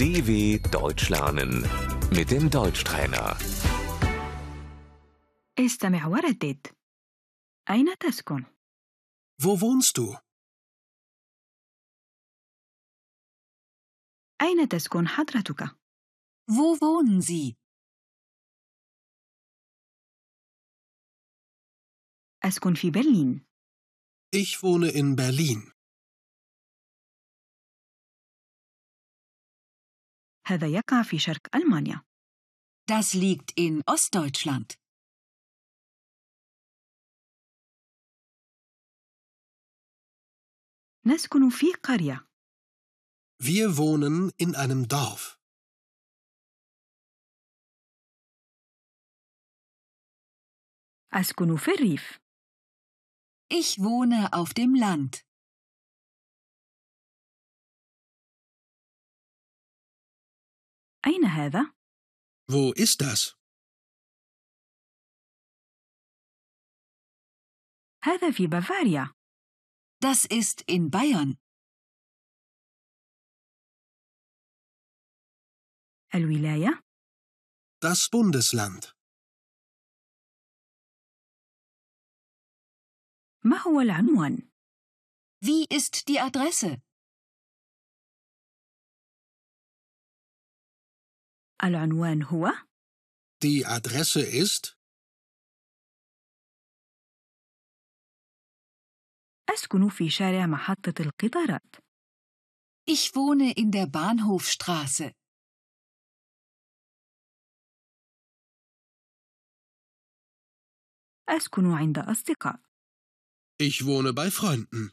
DW Deutsch lernen mit dem Deutschtrainer. استمع وردد أين تسكن؟ Wo wohnst du? أين تسكن حضرتك؟ Wo wohnen Sie? أسكن في برلين Ich wohne in Berlin. هذا يقع في شرق ألمانيا Das liegt in Ostdeutschland. نسكن في قرية Wir wohnen in einem Dorf. أسكن في الريف Ich wohne auf dem Land. أين هذا؟ Wo ist das? هذا في بافاريا Das ist in Bayern. الولاية Das Bundesland. ما هو العنوان؟ Wie ist die Adresse? العنوان هو Die Adresse ist أسكن في شارع محطة القطارات Ich wohne in der Bahnhofstraße. أسكن عند أصدقاء Ich wohne bei Freunden.